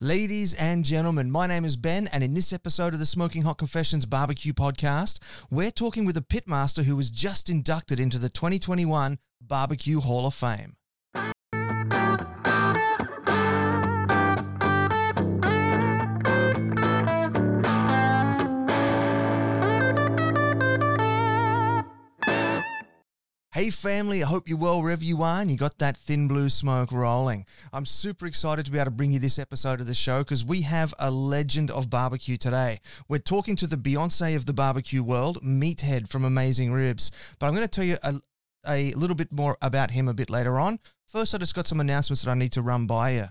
Ladies and gentlemen, my name is Ben, and in this episode of the Smoking Hot Confessions Barbecue Podcast, we're talking with a pitmaster who was just inducted into the 2021 Barbecue Hall of Fame. Hey family, I hope you're well wherever you are and you got that thin blue smoke rolling. I'm super excited to be able to bring you this episode of the show because we have a legend of barbecue today. We're talking to the Beyonce of the barbecue world, Meathead from Amazing Ribs. But I'm going to tell you a, a little bit more about him a bit later on. First, I just got some announcements that I need to run by you.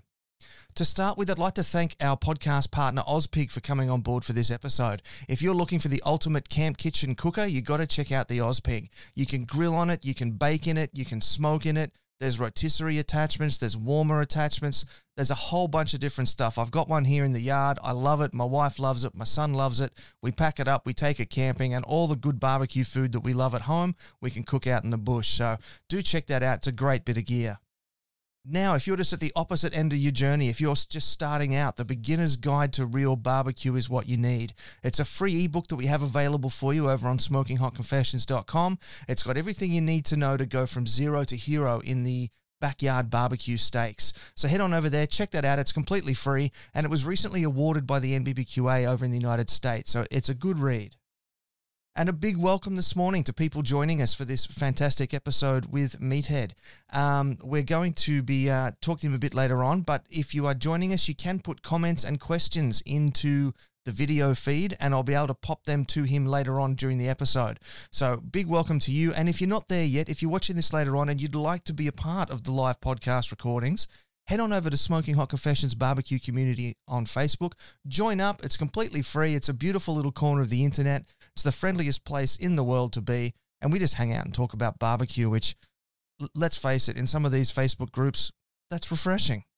To start with, I'd like to thank our podcast partner Ozpig for coming on board for this episode. If you're looking for the ultimate camp kitchen cooker, you got to check out the Ozpig. You can grill on it, you can bake in it, you can smoke in it. There's rotisserie attachments, there's warmer attachments, there's a whole bunch of different stuff. I've got one here in the yard. I love it. My wife loves it. My son loves it. We pack it up, we take it camping, and all the good barbecue food that we love at home, we can cook out in the bush. So do check that out. It's a great bit of gear. Now, if you're just at the opposite end of your journey, if you're just starting out, the beginner's guide to real barbecue is what you need. It's a free ebook that we have available for you over on smokinghotconfessions.com. It's got everything you need to know to go from zero to hero in the backyard barbecue stakes. So head on over there, check that out. It's completely free, and it was recently awarded by the NBBQA over in the United States. So it's a good read. And a big welcome this morning to people joining us for this fantastic episode with Meathead. Um, we're going to be uh, talking to him a bit later on, but if you are joining us, you can put comments and questions into the video feed, and I'll be able to pop them to him later on during the episode. So, big welcome to you. And if you're not there yet, if you're watching this later on and you'd like to be a part of the live podcast recordings, head on over to Smoking Hot Confessions Barbecue Community on Facebook. Join up. It's completely free. It's a beautiful little corner of the internet. It's the friendliest place in the world to be. And we just hang out and talk about barbecue, which, let's face it, in some of these Facebook groups, that's refreshing.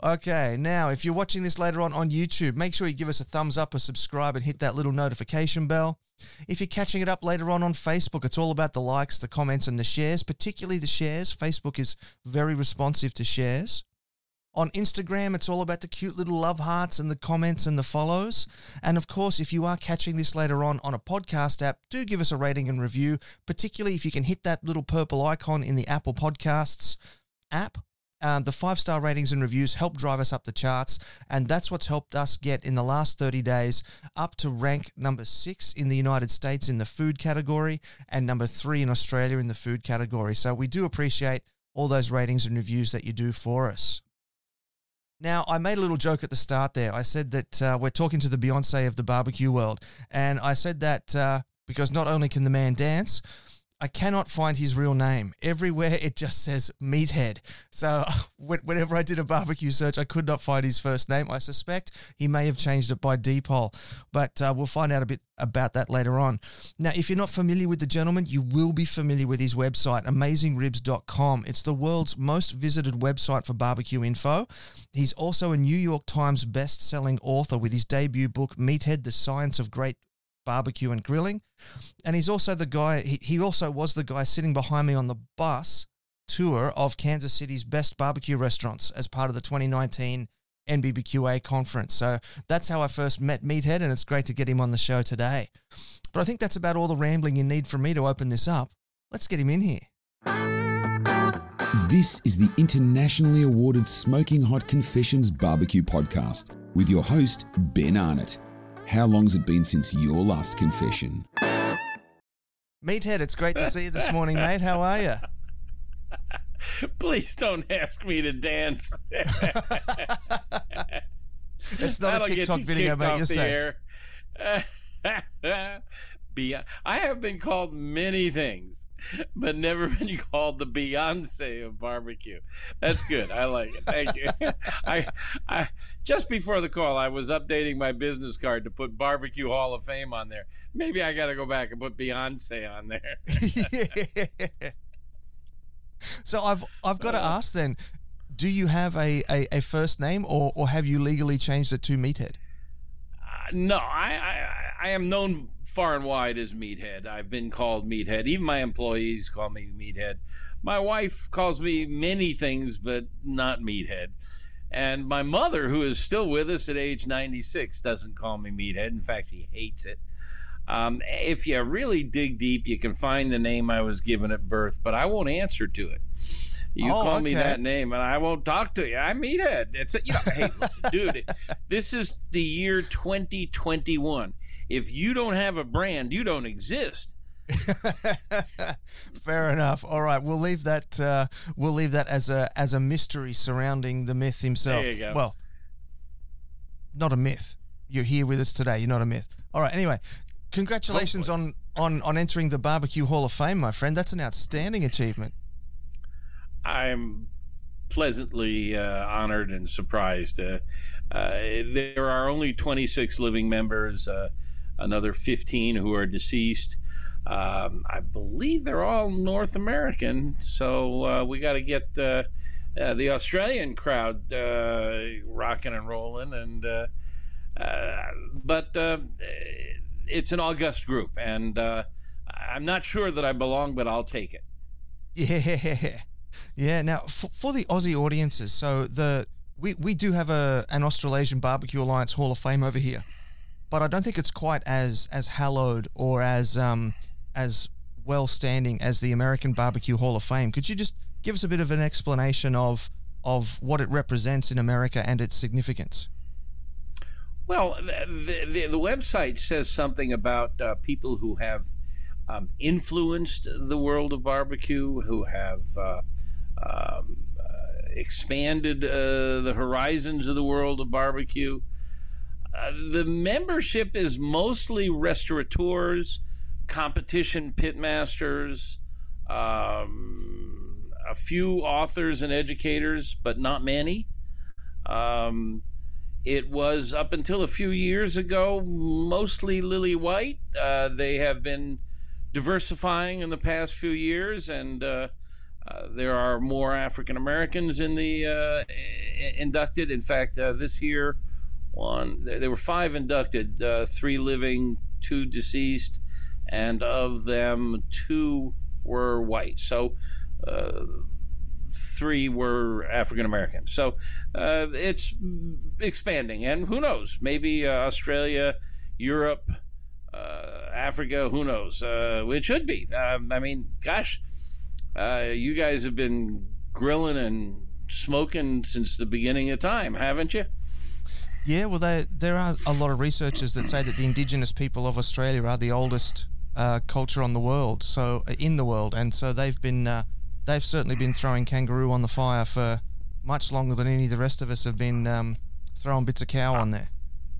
Okay, now if you're watching this later on on YouTube, make sure you give us a thumbs up or subscribe and hit that little notification bell. If you're catching it up later on on Facebook, it's all about the likes, the comments, and the shares, particularly the shares. Facebook is very responsive to shares. On Instagram, it's all about the cute little love hearts and the comments and the follows. And of course, if you are catching this later on on a podcast app, do give us a rating and review, particularly if you can hit that little purple icon in the Apple Podcasts app um, the five star ratings and reviews help drive us up the charts, and that's what's helped us get in the last 30 days up to rank number six in the United States in the food category and number three in Australia in the food category. So we do appreciate all those ratings and reviews that you do for us. Now, I made a little joke at the start there. I said that uh, we're talking to the Beyonce of the barbecue world, and I said that uh, because not only can the man dance, I cannot find his real name. Everywhere it just says Meathead. So whenever I did a barbecue search, I could not find his first name. I suspect he may have changed it by default, but uh, we'll find out a bit about that later on. Now, if you're not familiar with the gentleman, you will be familiar with his website, amazingribs.com. It's the world's most visited website for barbecue info. He's also a New York Times best-selling author with his debut book, Meathead: The Science of Great barbecue and grilling. And he's also the guy, he, he also was the guy sitting behind me on the bus tour of Kansas City's best barbecue restaurants as part of the 2019 NBBQA conference. So that's how I first met Meathead, and it's great to get him on the show today. But I think that's about all the rambling you need from me to open this up. Let's get him in here. This is the internationally awarded Smoking Hot Confessions Barbecue Podcast with your host, Ben Arnott. How long's it been since your last confession? Meathead, it's great to see you this morning, mate. How are you? Please don't ask me to dance. it's not That'll a TikTok video, mate. You're safe. Be- I have been called many things, but never been called the Beyonce of barbecue. That's good. I like it. Thank you. I, I just before the call, I was updating my business card to put Barbecue Hall of Fame on there. Maybe I got to go back and put Beyonce on there. So I've I've got to ask then, do you have a, a, a first name or, or have you legally changed it to Meathead? Uh, no, I, I I am known far and wide as Meathead. I've been called Meathead. Even my employees call me Meathead. My wife calls me many things, but not Meathead. And my mother, who is still with us at age 96, doesn't call me meathead. In fact, she hates it. Um, if you really dig deep, you can find the name I was given at birth, but I won't answer to it. You Oh, call me that name, and I won't talk to you. I'm meathead. It's a, you know, hey, dude, this is the year 2021. If you don't have a brand, you don't exist. Fair enough. All right, we'll leave that. Uh, we'll leave that as a as a mystery surrounding the myth himself. There you go. Well, not a myth. You're here with us today. You're not a myth. All right. Anyway, congratulations on on on entering the Barbecue Hall of Fame, my friend. That's an outstanding achievement. I'm pleasantly uh, honored and surprised. Uh, uh, there are only 26 living members, uh, another 15 who are deceased. Um, I believe they're all North American, so uh, we got to get uh, uh, the Australian crowd uh, rocking and rolling. And uh, uh, but it's an august group, and I'm not sure that I belong, but I'll take it. Yeah, yeah. Now for, for the Aussie audiences, so the we, we do have a an Australasian Barbecue Alliance Hall of Fame over here, but I don't think it's quite as as hallowed or as um as well standing as the American Barbecue Hall of Fame. Could you just give us a bit of an explanation of of what it represents in America and its significance? Well, the, the, the website says something about uh, people who have um, influenced the world of barbecue, who have uh, um, uh, expanded uh, the horizons of the world of barbecue. Uh, the membership is mostly restaurateurs, competition pitmasters, um, a few authors and educators, but not many. Um, it was up until a few years ago mostly lily white. Uh, they have been diversifying in the past few years, and uh, uh, there are more African Americans in the uh, inducted. In fact, this year, one there, were five inducted, uh, three living, two deceased, and of them, two were white. So. Uh, three were African American. So uh, it's expanding, and who knows? Maybe uh, Australia, Europe, uh, Africa. Who knows? Uh, it should be. Um, I mean, gosh, you guys have been grilling and smoking since the beginning of time, haven't you? Yeah, well, there there are a lot of researchers that say that the Indigenous people of Australia are the oldest uh, culture on the world, so uh, in the world, and so they've been uh, they've certainly been throwing kangaroo on the fire for much longer than any of the rest of us have been um, throwing bits of cow on there.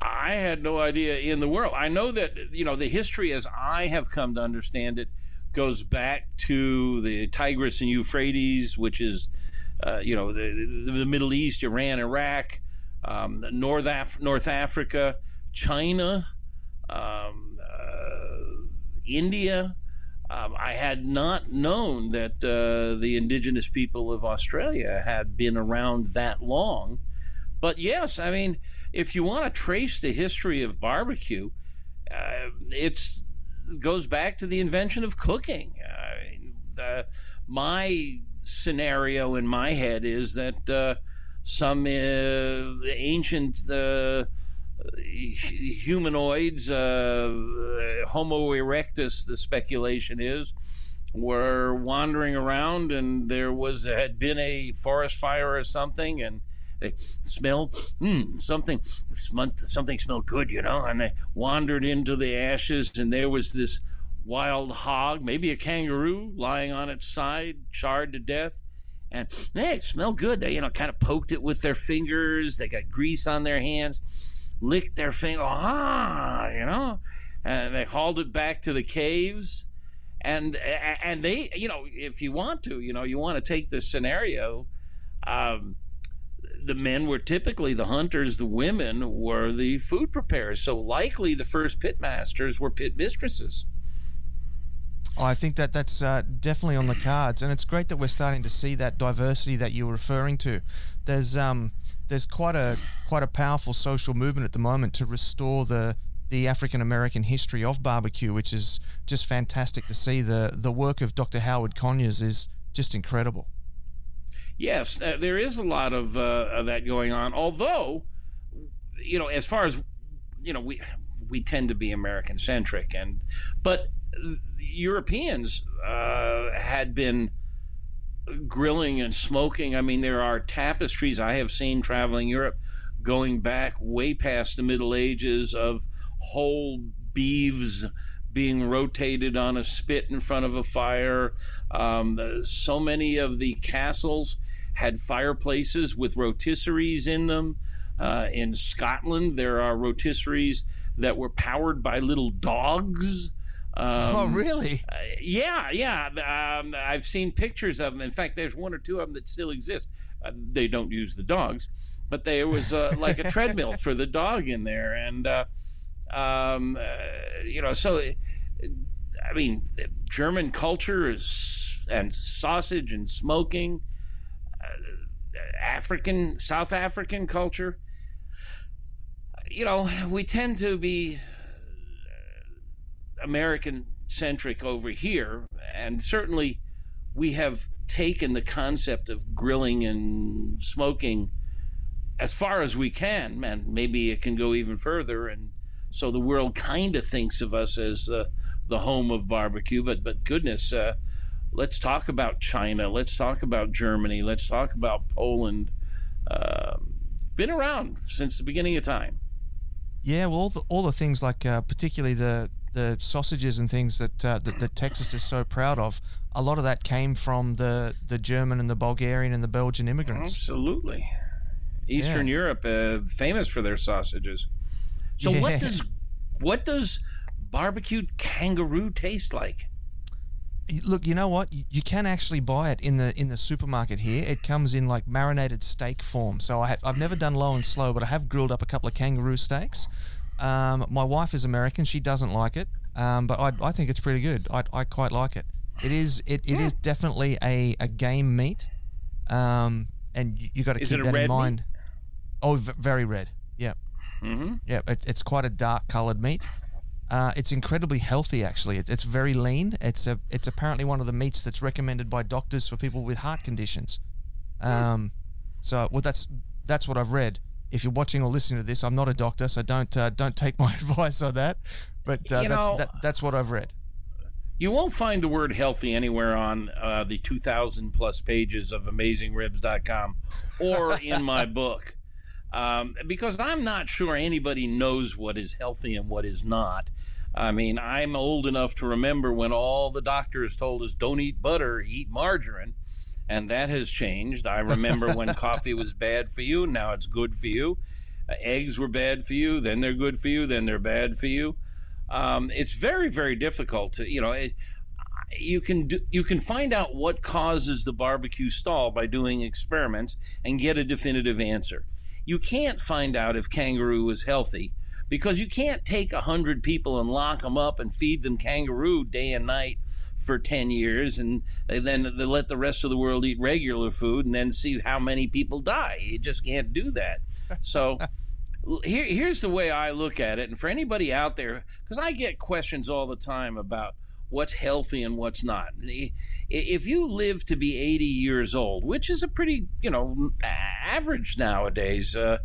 I had no idea in the world. I know that you know the history, as I have come to understand it, goes back to the Tigris and Euphrates, which is uh, you know the, the Middle East, Iran, Iraq, um, North Af- North Africa, China, um, uh, India. Um, I had not known that uh, the indigenous people of Australia had been around that long. But yes, I mean, if you want to trace the history of barbecue, uh, it's goes back to the invention of cooking. The, my scenario in my head is that uh, some uh, ancient uh, humanoids, uh, Homo erectus, the speculation is, were wandering around, and there was had been a forest fire or something, and they smelled mm, something something smelled good, you know, and they wandered into the ashes, and there was this wild hog, maybe a kangaroo, lying on its side, charred to death. And hey, it smelled good. They, you know, kind of poked it with their fingers. They got grease on their hands, licked their finger, ah, you know, and they hauled it back to the caves. And and they, you know, if you want to, you know, you want to take this scenario. Um, the men were typically the hunters, the women were the food preparers. So likely the first pit masters were pit mistresses. I think that that's uh, definitely on the cards, and it's great that we're starting to see that diversity that you were referring to. There's um, there's quite a quite a powerful social movement at the moment to restore the the African American history of barbecue, which is just fantastic to see. the The work of Dr. Howard Conyers is just incredible. yes, uh, there is a lot of, uh, of that going on. Although, you know, as far as you know, we we tend to be American centric, and but Europeans uh, had been grilling and smoking. I mean, there are tapestries I have seen traveling Europe going back way past the Middle Ages of whole beeves being rotated on a spit in front of a fire. Um, the, so many of the castles had fireplaces with rotisseries in them. Uh, in Scotland, there are rotisseries that were powered by little dogs. Um, oh, really? Uh, yeah, yeah. Um, I've seen pictures of them. In fact, there's one or two of them that still exist. Uh, they don't use the dogs, but there was uh, like a treadmill for the dog in there, and uh, um, uh, you know, so I mean, German culture is and sausage and smoking, uh, African South African culture. You know, we tend to be American centric over here, and certainly we have taken the concept of grilling and smoking as far as we can, and maybe it can go even further. And so the world kind of thinks of us as uh, the home of barbecue. But but goodness, uh, let's talk about China. Let's talk about Germany. Let's talk about Poland. Uh, been around since the beginning of time. Yeah, well, all the, all the things like uh, particularly the the sausages and things that, uh, that, that Texas is so proud of, a lot of that came from the the German and the Bulgarian and the Belgian immigrants. Absolutely, Eastern yeah. Europe uh, famous for their sausages. So yeah. what does what does barbecued kangaroo taste like? Look, you know what? You can actually buy it in the in the supermarket here. It comes in like marinated steak form. So I have, I've never done low and slow, but I have grilled up a couple of kangaroo steaks. Um, my wife is American; she doesn't like it, um, but I, I think it's pretty good. I, I quite like it. It is it, it is definitely a, a game meat, um, and you, you got to keep that in mind. Meat? Oh, v- very red. Yeah, mm-hmm. yeah. It, it's quite a dark coloured meat. Uh, it's incredibly healthy, actually. It, it's very lean. It's a it's apparently one of the meats that's recommended by doctors for people with heart conditions. Um, so well, that's that's what I've read if you're watching or listening to this, I'm not a doctor, so don't uh, don't take my advice on that. But uh, that's know, that, that's what I've read. You won't find the word healthy anywhere on uh, the 2,000 plus pages of AmazingRibs.com or in my book, um, because I'm not sure anybody knows what is healthy and what is not. I mean, I'm old enough to remember when all the doctors told us don't eat butter, eat margarine and that has changed. I remember when coffee was bad for you, now it's good for you. Uh, eggs were bad for you, then they're good for you, then they're bad for you. Um, it's very, very difficult to, you know, it, you can do, you can find out what causes the barbecue stall by doing experiments and get a definitive answer. You can't find out if kangaroo is healthy because you can't take a hundred people and lock them up and feed them kangaroo day and night for 10 years and then let the rest of the world eat regular food and then see how many people die. You just can't do that. So here, here's the way i look at it. And for anybody out there because i get questions all the time about what's healthy and what's not. If you live to be 80 years old, which is a pretty, you know, average nowadays, uh,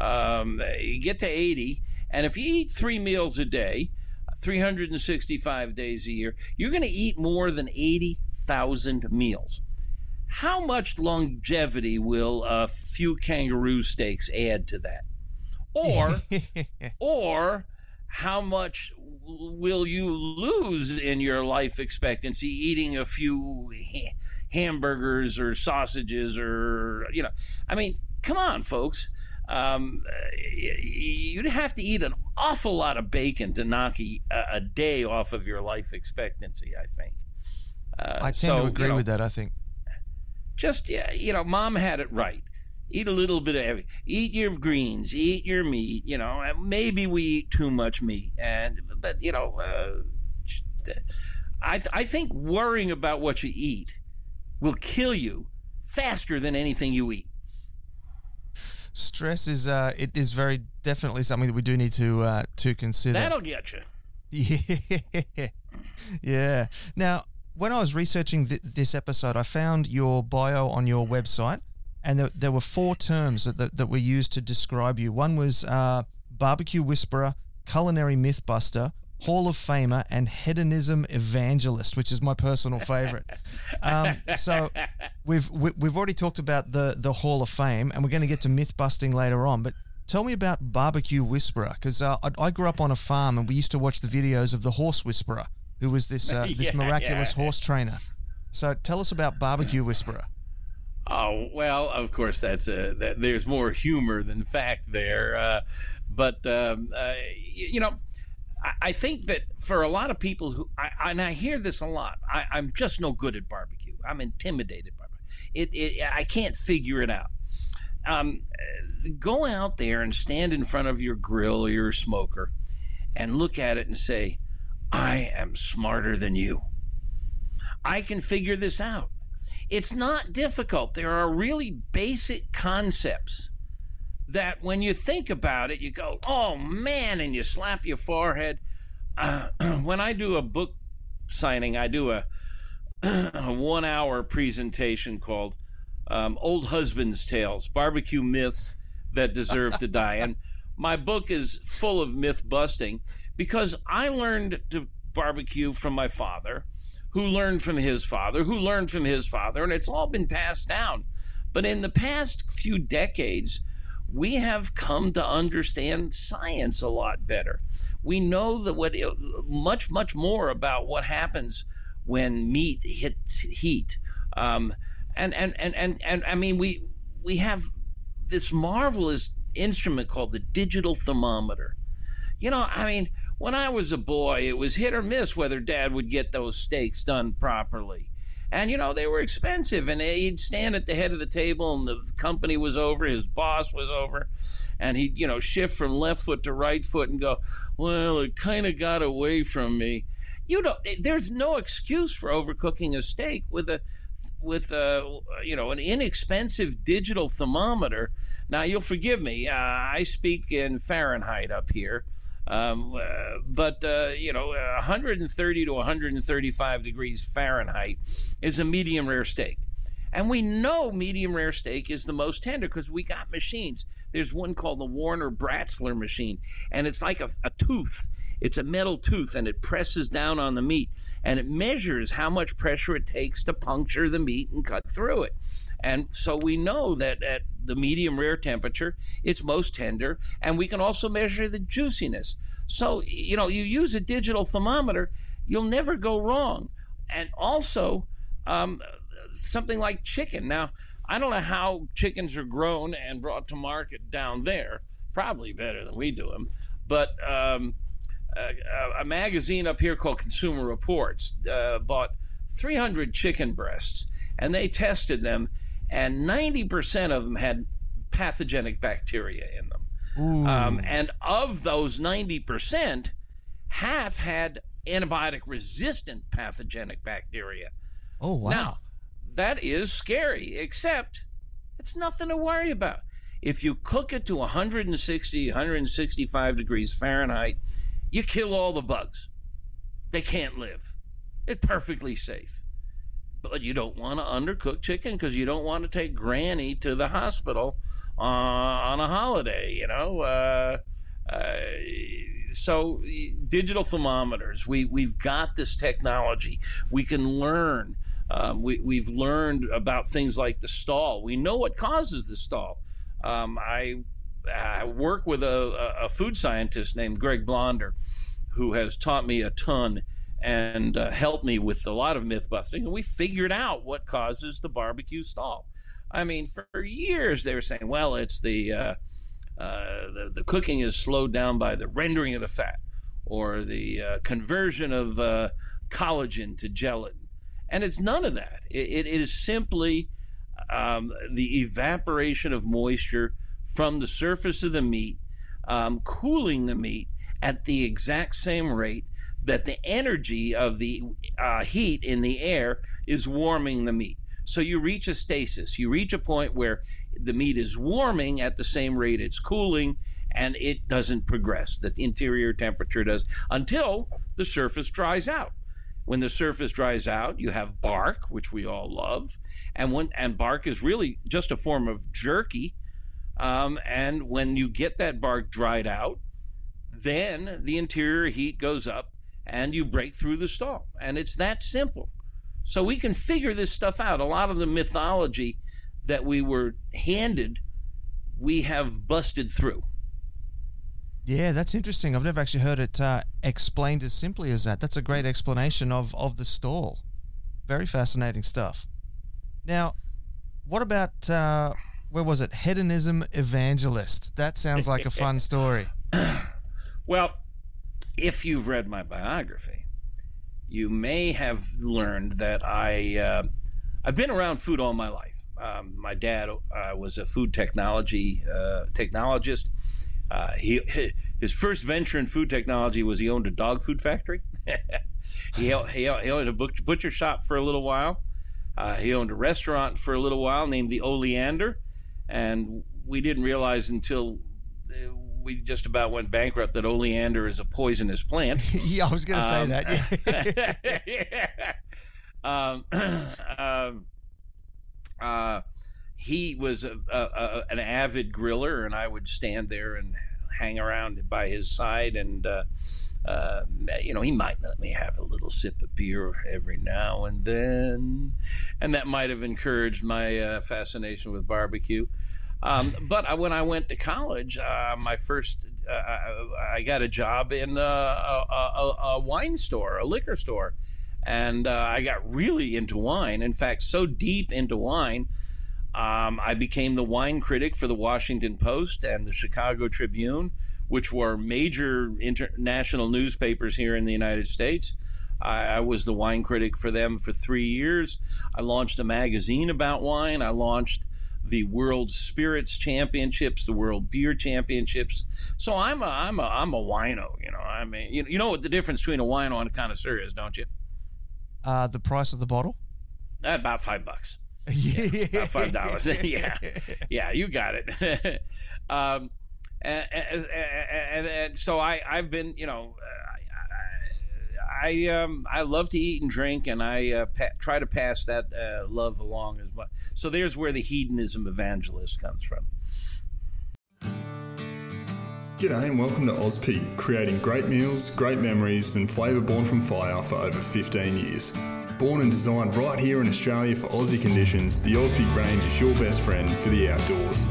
um, you get to 80, and if you eat three meals a day, 365 days a year, you're going to eat more than 80,000 meals. How much longevity will a few kangaroo steaks add to that? Or, or how much will you lose in your life expectancy eating a few ha- hamburgers or sausages or, you know, I mean, come on, folks um, you'd have to eat an awful lot of bacon to knock a, a day off of your life expectancy. I think. Uh, I tend so, to agree you know, with that. I think. Just yeah, you know, mom had it right. Eat a little bit of every. Eat your greens. Eat your meat. You know, maybe we eat too much meat, and but you know, uh, I th- I think worrying about what you eat will kill you faster than anything you eat stress is uh, it is very definitely something that we do need to uh, to consider. That'll get you. Yeah, yeah. Now, when I was researching th- this episode, I found your bio on your website, and there, there were four terms that, that, that were used to describe you. One was uh, barbecue whisperer, culinary mythbuster, Hall of Famer, and hedonism evangelist, which is my personal favorite. um, so we've we, have we have already talked about the the Hall of Fame, and we're going to get to myth busting later on, but. Tell me about Barbecue Whisperer, because uh, I, I grew up on a farm and we used to watch the videos of the Horse Whisperer, who was this uh, this yeah, miraculous yeah. horse trainer. So tell us about Barbecue Whisperer. Oh well, of course that's a that, there's more humor than fact there, uh, but um, uh, you know, I, think that for a lot of people who I, and I hear this a lot, I, am just no good at barbecue. I'm intimidated by it. it I can't figure it out. Um, go out there and stand in front of your grill or your smoker, and look at it and say, I am smarter than you. I can figure this out. It's not difficult. There are really basic concepts that when you think about it, you go, oh man, and you slap your forehead. Uh, when I do a book signing, I do a, a one hour presentation called um, Old Husband's Tales Barbecue Myths That Deserve to Die. And my book is full of myth busting because I learned to barbecue from my father, who learned from his father, who learned from his father, and it's all been passed down. But in the past few decades, we have come to understand science a lot better. We know that what much much more about what happens when meat hits heat. Um, and, and, and, and, and I mean, we, we have this marvelous instrument called the digital thermometer. You know, I mean, when I was a boy, it was hit or miss whether dad would get those steaks done properly. And, you know, they were expensive, and he'd stand at the head of the table, and the company was over, his boss was over, and he'd, you know, shift from left foot to right foot and go, Well, it kind of got away from me. You know, there's no excuse for overcooking a steak with a with a you know an inexpensive digital thermometer. Now you'll forgive me. Uh, I speak in Fahrenheit up here, um, uh, but uh, you know 130 to 135 degrees Fahrenheit is a medium rare steak. And we know medium rare steak is the most tender because we got machines. There's one called the Warner Bratzler machine, and it's like a, a tooth it's a metal tooth and it presses down on the meat and it measures how much pressure it takes to puncture the meat and cut through it. And so we know that at the medium rare temperature, it's most tender, and we can also measure the juiciness. So, you know, you use a digital thermometer, you'll never go wrong. And also, um, something like chicken. Now, I don't know how chickens are grown and brought to market down there. Probably better than we do them. But um, a, magazine up here called Consumer Reports uh, bought 300 chicken breasts and they tested them, and 90% of them had pathogenic bacteria in them. Um, and of those 90%, half had antibiotic resistant pathogenic bacteria. Oh, wow. Now, that is scary, except it's nothing to worry about. If you cook it to 160, 165 degrees Fahrenheit, you kill all the bugs. They can't live. It's perfectly safe. But you don't want to undercook chicken because you don't want to take Granny to the hospital uh, on a holiday, you know. Uh, uh, so digital thermometers, we, we've got this technology. We can learn. Um, we, we've learned about things like the stall. We know what causes the stall. Um, I I work with a, a food scientist named Greg Blonder, who has taught me a ton and uh, helped me with a lot of myth busting. And we figured out what causes the barbecue stall. I mean, for years they were saying, well, it's the, uh, uh, the, the, cooking is slowed down by the rendering of the fat or the uh, conversion of uh, collagen to gelatin. And it's none of that. it, it is simply um, the evaporation of moisture from the surface of the meat, um, cooling the meat at the exact same rate that the energy of the uh, heat in the air is warming the meat. So you reach a stasis. You reach a point where the meat is warming at the same rate it's cooling and it doesn't progress. The interior temperature does until the surface dries out. When the surface dries out, you have bark, which we all love, and when and bark is really just a form of jerky. Um, and when you get that bark dried out, then the interior heat goes up and you break through the stall. And it's that simple. So we can figure this stuff out. A lot of the mythology that we were handed, we have busted through. Yeah, that's interesting. I've never actually heard it uh, explained as simply as that. That's a great explanation of, of the stall. Very fascinating stuff. Now, what about, uh, where was it? Hedonism Evangelist. That sounds like a fun story. well, if you've read my biography, you may have learned that I, uh, I've been around food all my life. Um, my dad uh, was a food technology uh, technologist uh, he his first venture in food technology was he owned a dog food factory. he, he, he owned a butcher shop for a little while. Uh, he owned a restaurant for a little while named the Oleander, and we didn't realize until uh, we just about went bankrupt that oleander is a poisonous plant. yeah, I was going to um, say that. Yeah. um, um, uh, he was a, a, a, an avid griller, and I would stand there and hang around by his side. And, uh, uh, you know, he might let me have a little sip of beer every now and then. And that might have encouraged my uh, fascination with barbecue. Um, but when I went to college, uh, my first, uh, I got a job in a, a, a, wine store, a liquor store. And uh, I got really into wine. In fact, so deep into wine um, I became the wine critic for the Washington Post and the Chicago Tribune, which were major international newspapers here in the United States. I, I, was the wine critic for them for three years. I launched a magazine about wine. I launched the World Spirits Championships, the World Beer Championships. So I'm a I'm a I'm a wino. You know, I mean, you, you know what the difference between a wino and a connoisseur is, don't you? Uh, the price of the bottle. About five bucks. Yeah, about five dollars. yeah, yeah, you got it. um, and, and, and, so I, I've been, you know, I, um, I love to eat and drink, and I uh, pa- try to pass that uh, love along as well. So there's where the hedonism evangelist comes from. G'day and welcome to Ozpig, creating great meals, great memories, and flavour born from fire for over 15 years. Born and designed right here in Australia for Aussie conditions, the Ozpig range is your best friend for the outdoors.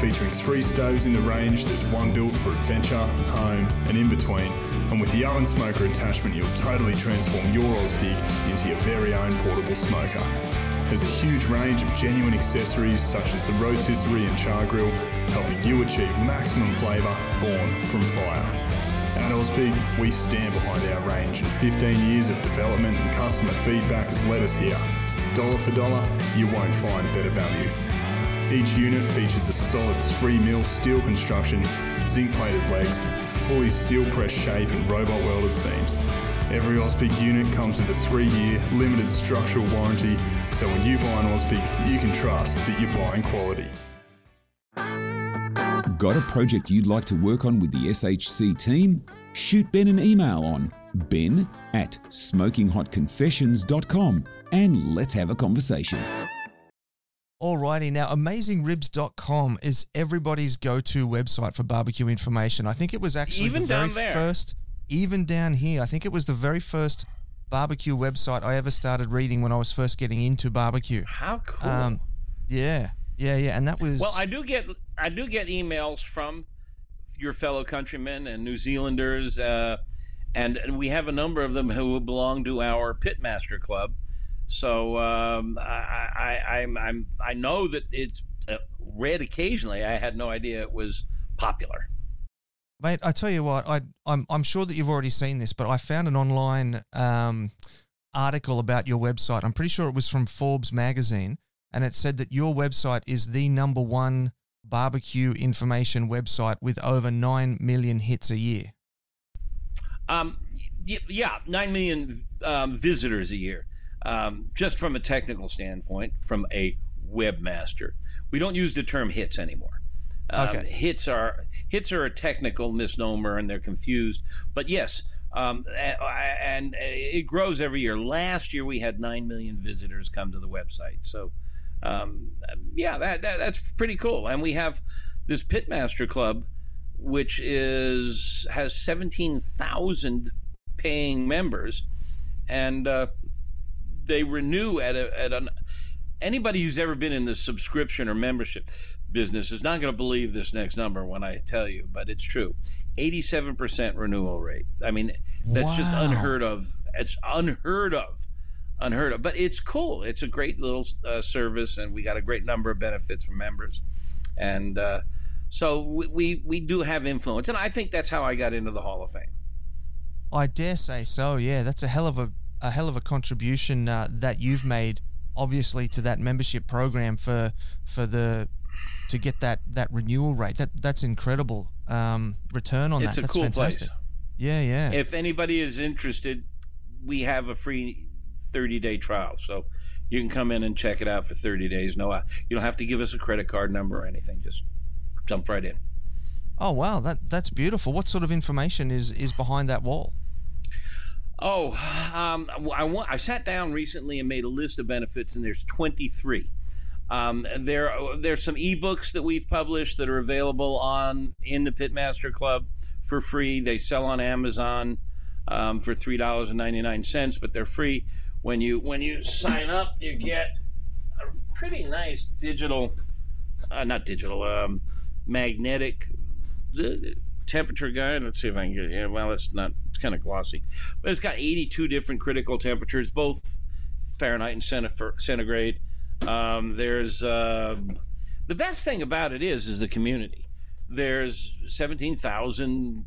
Featuring three stoves in the range, there's one built for adventure, home, and in between. And with the oven smoker attachment, you'll totally transform your Ozpig into your very own portable smoker. There's a huge range of genuine accessories such as the rotisserie and char grill, helping you achieve maximum flavour born from fire. At Ozpig, we stand behind our range, and 15 years of development and customer feedback has led us here. Dollar for dollar, you won't find better value. Each unit features a solid 3 mil steel construction, zinc plated legs, fully steel press shape, and robot welded seams. Every Ozpig unit comes with a 3 year limited structural warranty, so when you buy an Ozpig, you can trust that you're buying quality. Got a project you'd like to work on with the SHC team? Shoot Ben an email on ben at smokinghotconfessions.com and let's have a conversation. Alrighty, now AmazingRibs.com is everybody's go-to website for barbecue information. I think it was actually even the very down there. first, even down here. I think it was the very first barbecue website I ever started reading when I was first getting into barbecue. How cool! Um, yeah, yeah, yeah, and that was well. I do get I do get emails from your fellow countrymen and New Zealanders, uh, and, and we have a number of them who belong to our Pitmaster Club. So um, I, I, I'm, I'm, I know that it's uh, read occasionally. I had no idea it was popular. Mate, I tell you what, I, I'm, I'm sure that you've already seen this, but I found an online um, article about your website. I'm pretty sure it was from Forbes magazine and it said that your website is the number one barbecue information website with over 9 million hits a year. Um, yeah, 9 million um, visitors a year. Um, just from a technical standpoint, from a webmaster. We don't use the term hits anymore. Um, okay. Hits are hits are a technical misnomer and they're confused. But yes, Um, and it grows every year. Last year we had nine million visitors come to the website. So, um, yeah, that, that, that's pretty cool. And we have this Pitmaster Club, which is has seventeen thousand paying members, and uh, they renew at a, at an anybody who's ever been in the subscription or membership business is not going to believe this next number when I tell you, but it's true. 87% renewal rate. I mean, that's wow. just unheard of. It's unheard of. Unheard of. But it's cool. It's a great little uh, service, and we got a great number of benefits for members. And uh, so we, we, we do have influence. And I think that's how I got into the Hall of Fame. I dare say so. Yeah, that's a hell of a, a hell of a contribution uh, that you've made obviously to that membership program for for the to get that that renewal rate. That that's incredible um, return on it's that. It's a cool fantastic. place. Yeah, yeah. If anybody is interested, we have a free 30 day trial, so you can come in and check it out for 30 days. No, uh, you don't have to give us a credit card number or anything. Just jump right in. Oh wow, that that's beautiful. What sort of information is is behind that wall? Oh, um, I, I sat down recently and made a list of benefits, and there's 23. Um, there, there's some ebooks that we've published that are available on in the Pitmaster Club for free. They sell on Amazon um, for three dollars and ninety nine cents, but they're free. When you when you sign up, you get a pretty nice digital, uh, not digital, um, magnetic temperature guide. Let's see if I can get. Yeah, well, it's not. Kind of glossy, but it's got 82 different critical temperatures, both Fahrenheit and centigrade. Um, there's uh, the best thing about it is is the community. There's 17,000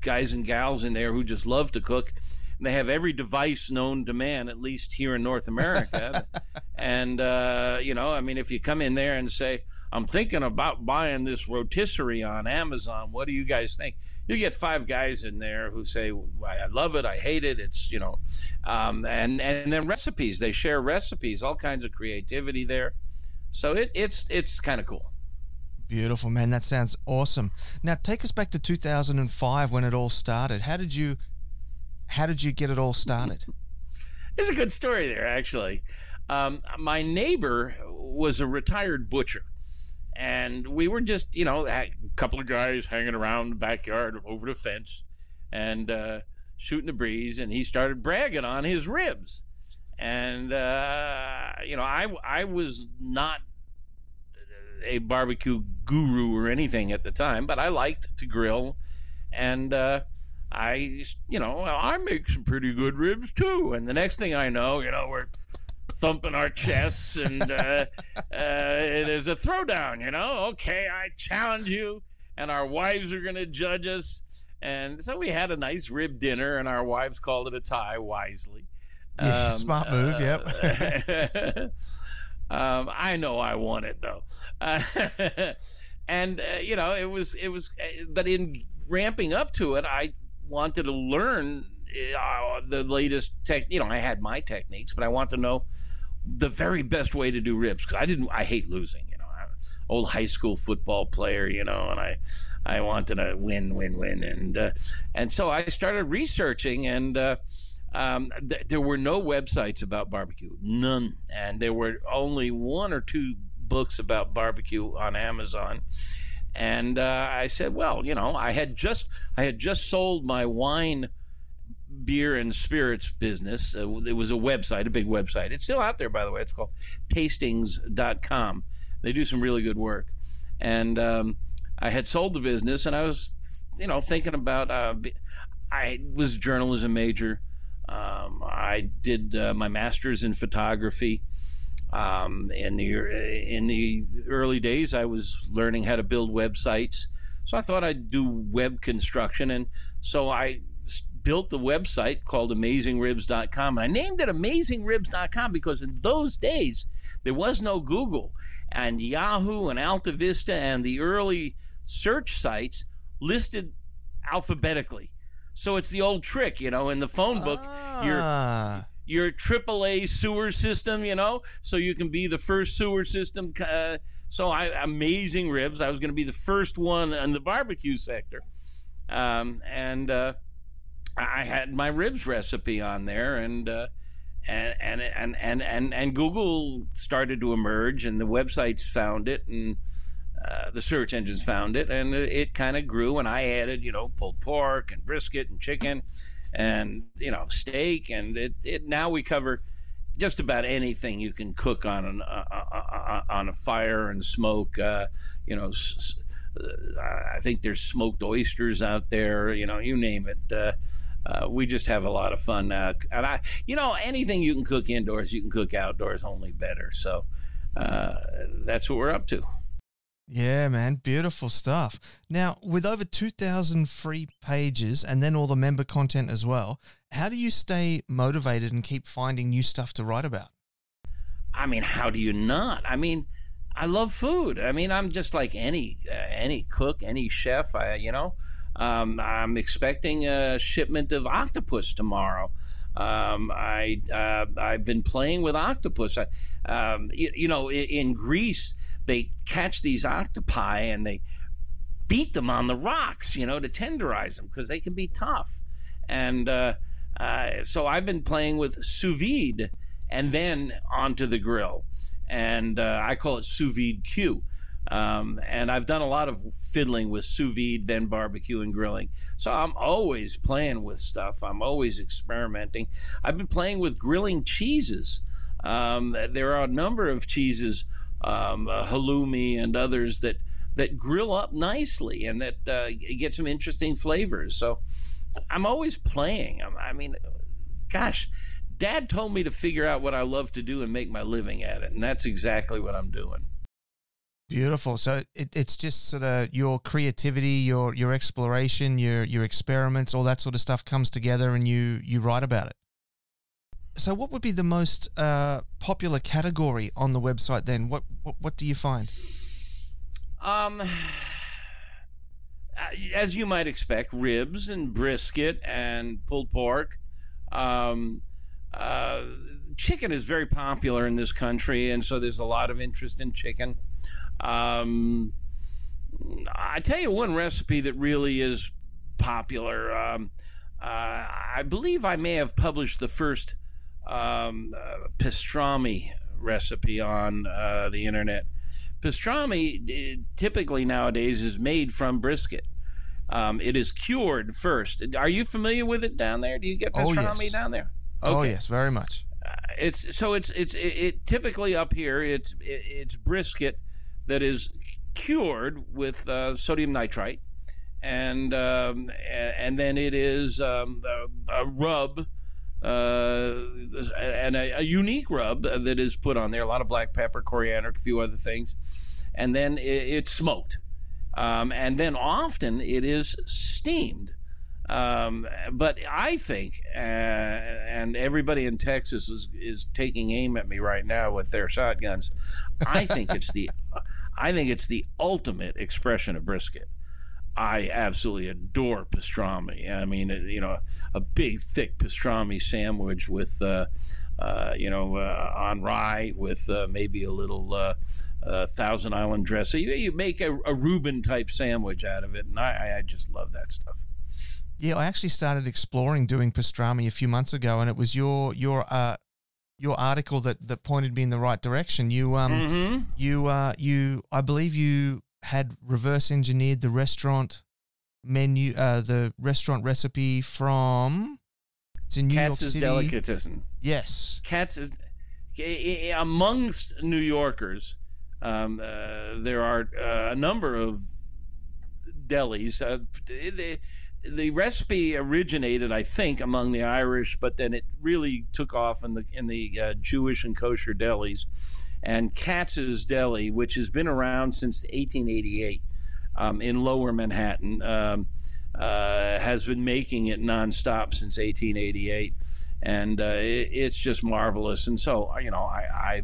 guys and gals in there who just love to cook. And they have every device known to man, at least here in North America. and uh, you know, I mean, if you come in there and say, I'm thinking about buying this rotisserie on Amazon. What do you guys think? You get five guys in there who say, "I love it, I hate it." It's you know, um, and and then recipes. They share recipes, all kinds of creativity there. So it, it's it's kind of cool. Beautiful, man. That sounds awesome. Now take us back to 2005 when it all started. How did you how did you get it all started? It's a good story there, actually. Um, my neighbor was a retired butcher and we were just you know a couple of guys hanging around the backyard over the fence and uh, shooting the breeze and he started bragging on his ribs. And uh, you know I I was not a barbecue guru or anything at the time but I liked to grill. And uh, I you know I make some pretty good ribs too. And the next thing I know you know we're thumping our chests, and uh, uh, there's a throwdown. You know, okay, I challenge you, and our wives are going to judge us. And so we had a nice rib dinner, and our wives called it a tie wisely. Yeah, um, smart move. Uh, yep. um, I know I won it though, and uh, you know it was it was. Uh, but in ramping up to it, I wanted to learn uh, the latest tech. You know, I had my techniques, but I want to know the very best way to do ribs because I didn't. I hate losing. You know, I'm old high school football player. You know, and I I wanted to win, win, win, and uh, and so I started researching and. Uh, um, th- there were no websites about barbecue, none, and there were only one or two books about barbecue on Amazon. And uh, I said, well, you know, I had just I had just sold my wine beer and spirits business. Uh, it was a website, a big website. It's still out there, by the way. It's called tastings.com. They do some really good work. And um, I had sold the business and I was, you know, thinking about, uh, I was a journalism major. Um, I did uh, my master's in photography. Um, in the in the early days, I was learning how to build websites, so I thought I'd do web construction, and so I built the website called AmazingRibs.com. And I named it AmazingRibs.com because in those days, there was no Google. And Yahoo and AltaVista and the early search sites listed alphabetically. So it's the old trick, you know, in the phone book, ah. your your AAA sewer system, you know, so you can be the first sewer system. Uh, so I, amazing ribs. I was going to be the first one in the barbecue sector, um, and uh, I had my ribs recipe on there, and uh, and, and and and and and Google started to emerge, and the websites found it, and uh, the search engines found it, and it, it kind of grew. And I added, you know, pulled pork and brisket and chicken, and you know, steak, and it, it now we cover just about anything you can cook on an, uh, uh, uh on a fire and smoke. Uh, you know, s- uh, I think there's smoked oysters out there. You know, you name it. Uh, uh, we just have a lot of fun. now. and I, you know, anything you can cook indoors, you can cook outdoors, only better. So uh, that's what we're up to. Yeah, man, beautiful stuff. Now, with over 2,000 free pages and then all the member content as well, how do you stay motivated and keep finding new stuff to write about? I mean, how do you not? I mean, I love food. I mean, I'm just like any uh, any cook, any chef. I, you know, um, I'm expecting a shipment of octopus tomorrow. Um, I uh, I've been playing with octopus. I, um, you, you, know, in, in, Greece they catch these octopi and they beat them on the rocks, you know, to tenderize them because they can be tough. And uh, uh, so I've been playing with sous vide and then onto the grill, and uh, I call it sous vide Q. Um, and I've done a lot of fiddling with sous vide, then barbecue and grilling. So I'm always playing with stuff. I'm always experimenting. I've been playing with grilling cheeses. Um, there are a number of cheeses, um, uh, halloumi and others that that grill up nicely and that uh, get some interesting flavors. So I'm always playing. I mean, gosh, Dad told me to figure out what I love to do and make my living at it, and that's exactly what I'm doing. Beautiful. So it, it's just sort of your creativity, your your exploration, your your experiments, all that sort of stuff comes together, and you you write about it. So, what would be the most uh, popular category on the website then? What, what what do you find? Um, as you might expect, ribs and brisket and pulled pork. Um, uh, chicken is very popular in this country, and so there's a lot of interest in chicken. Um, I tell you one recipe that really is popular. Um, uh, I believe I may have published the first um, uh, pastrami recipe on uh, the internet. Pastrami typically nowadays is made from brisket. Um, it is cured first. Are you familiar with it down there? Do you get oh, pastrami oh, yes. down there? Oh, okay. Oh yes, very much. Uh, it's so it's it's it, it, typically up here. It's it, it's brisket that is cured with uh, sodium nitrite, and um, and then it is um, a, a, rub. Uh, and a, a, unique rub that is put on there, a lot of black pepper, coriander, a few other things, and then it, it's smoked. Um, and then often it is steamed. Um, but I think, uh, and everybody in Texas is, is taking aim at me right now with their shotguns. I think it's the, I think it's the ultimate expression of brisket. I absolutely adore pastrami. I mean, you know, a big, thick pastrami sandwich with, uh, uh, you know, uh, on rye with uh, maybe a little uh, uh, Thousand Island dressing. You, you make a, a Reuben type sandwich out of it, and I, I just love that stuff. Yeah, I actually started exploring doing pastrami a few months ago, and it was your your uh, your article that that pointed me in the right direction. You um mm-hmm. you uh you I believe you had reverse engineered the restaurant menu uh the restaurant recipe from it's in New Katz's York City. Delicatessen. Yes, Katz is amongst New Yorkers. Um, uh, there are uh, a number of delis. Uh, they, the recipe originated, I think, among the Irish, but then it really took off in the in the uh, Jewish and kosher delis. And Katz's Deli, which has been around since 1888 um, in Lower Manhattan, um, uh, has been making it nonstop since 1888, and uh, it, it's just marvelous. And so, you know, I,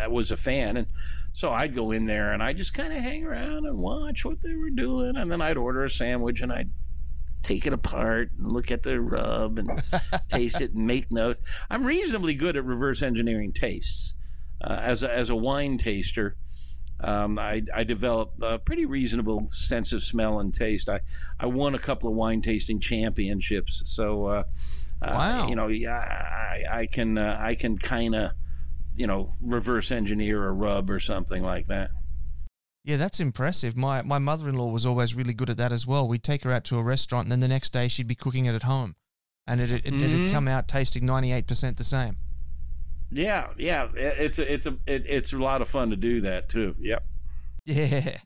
I was a fan, and so I'd go in there and I just kind of hang around and watch what they were doing, and then I'd order a sandwich and I'd take it apart and look at the rub and taste it and make notes. I'm reasonably good at reverse engineering tastes. Uh, as, a, as a wine taster, um, I, I developed a pretty reasonable sense of smell and taste. I, I won a couple of wine tasting championships, so uh, wow. Uh, you know, yeah, I, I can uh, I can kind of you know reverse engineer a rub or something like that. Yeah, that's impressive. My my mother in law was always really good at that as well. We'd take her out to a restaurant, and then the next day she'd be cooking it at home, and it it, Mm-hmm. it'd come out tasting ninety eight percent the same. Yeah, yeah, it's a, it's a it, it's a lot of fun to do that too. Yep. Yeah.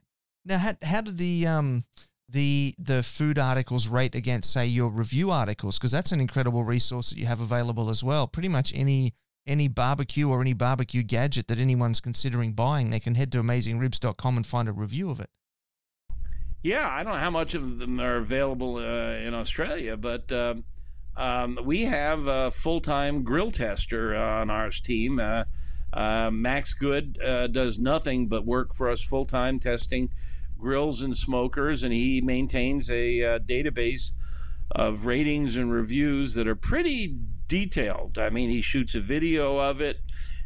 Now, how how did the um the the food articles rate against say your review articles? Because that's an incredible resource that you have available as well. Pretty much any any barbecue or any barbecue gadget that anyone's considering buying, they can head to amazingribs.com and find a review of it. Yeah, I don't know how much of them are available uh, in Australia, but um, um, we have a full time grill tester on our team. Uh, uh, Max Good uh, does nothing but work for us full time testing grills and smokers, and he maintains a uh, database of ratings and reviews that are pretty detailed. I mean, he shoots a video of it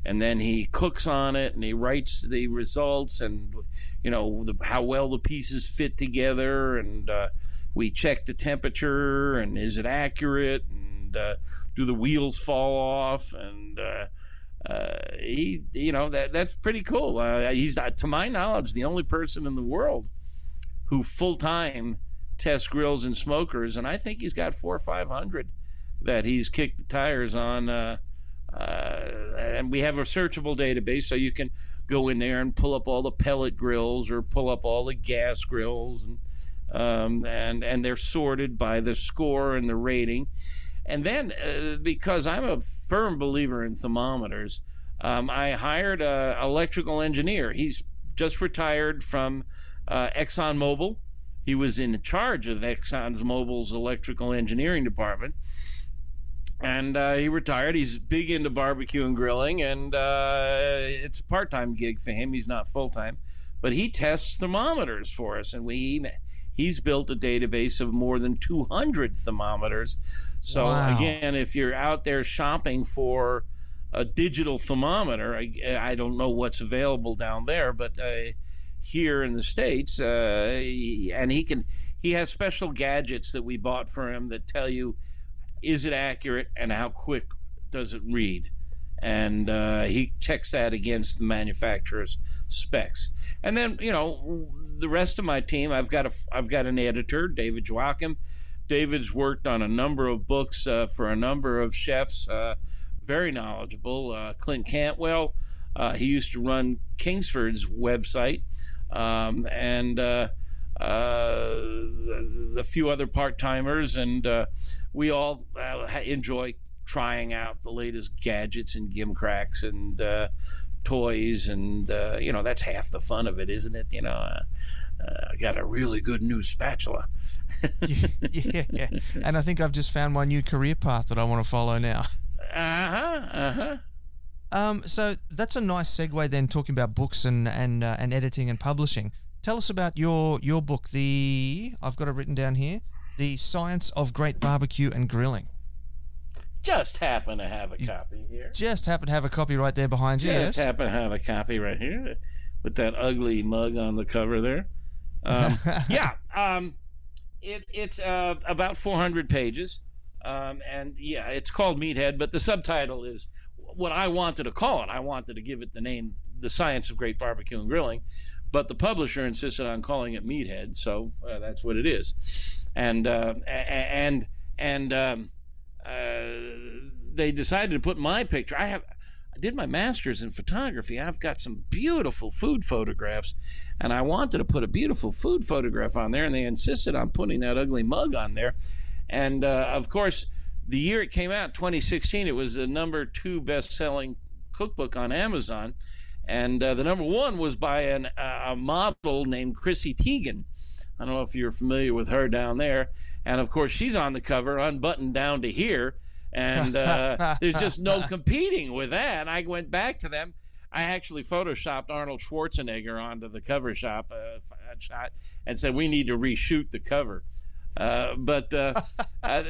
and then he cooks on it and he writes the results and you know the, how well the pieces fit together and uh, we check the temperature and is it accurate and uh, do the wheels fall off and uh, uh, he you know that that's pretty cool uh, he's uh, to my knowledge the only person in the world who full-time tests grills and smokers and i think he's got four or five hundred that he's kicked the tires on uh, uh, and we have a searchable database so you can go in there and pull up all the pellet grills or pull up all the gas grills and um, and and they're sorted by the score and the rating. And then uh, because i'm a firm believer in thermometers um, i hired an electrical engineer. He's just retired from uh, exxonmobil. He was in charge of exxonmobil's electrical engineering department and uh, he retired. He's big into barbecue and grilling, and uh, it's a part-time gig for him. He's not full-time, but he tests thermometers for us, and we he's built a database of more than 200 thermometers. So Wow. again, if you're out there shopping for a digital thermometer, I, I don't know what's available down there, but uh, here in the states, uh, and he can he has special gadgets that we bought for him that tell you is it accurate and how quick does it read? And uh, he checks that against the manufacturer's specs. And then you know the rest of my team i've got a i've got an editor david joachim. David's worked on a number of books uh, for a number of chefs uh, very knowledgeable uh, clint cantwell. Uh, he used to run kingsford's website. Um, and uh, a few other part timers, and uh, we all uh, enjoy trying out the latest gadgets and gimcracks and uh, toys, and uh, you know that's half the fun of it, isn't it? You know, uh, uh, I got a really good new spatula. yeah, yeah. And I think I've just found my new career path that I want to follow now. Uh huh. Uh huh. Um, so that's a nice segue then, talking about books and and uh, and editing and publishing. Tell us about your your book. The I've got it written down here. The Science of Great Barbecue and Grilling. Just happen to have a copy here. Just happen to have a copy right there behind you. Just Yes. happen to have a copy right here with that ugly mug on the cover there. Um, yeah, um, it, it's uh, about 400 pages. Um, and yeah, it's called Meathead, but the subtitle is what I wanted to call it. I wanted to give it the name The Science of Great Barbecue and Grilling, but the publisher insisted on calling it Meathead, so uh, that's what it is. And, uh, and, and, um, uh, they decided to put my picture. I have, I did my master's in photography. I've got some beautiful food photographs, and I wanted to put a beautiful food photograph on there, and they insisted on putting that ugly mug on there. And uh, of course, the year it came out, 2016, it was the number two best-selling cookbook on Amazon, and uh, the number one was by an, uh, a model named Chrissy Teigen. I don't know if you're familiar with her down there, and of course, she's on the cover, unbuttoned down to here and uh, there's just no competing with that. I went back to them. I actually photoshopped Arnold Schwarzenegger onto the cover shop uh, shot and said we need to reshoot the cover. Uh, but uh, uh,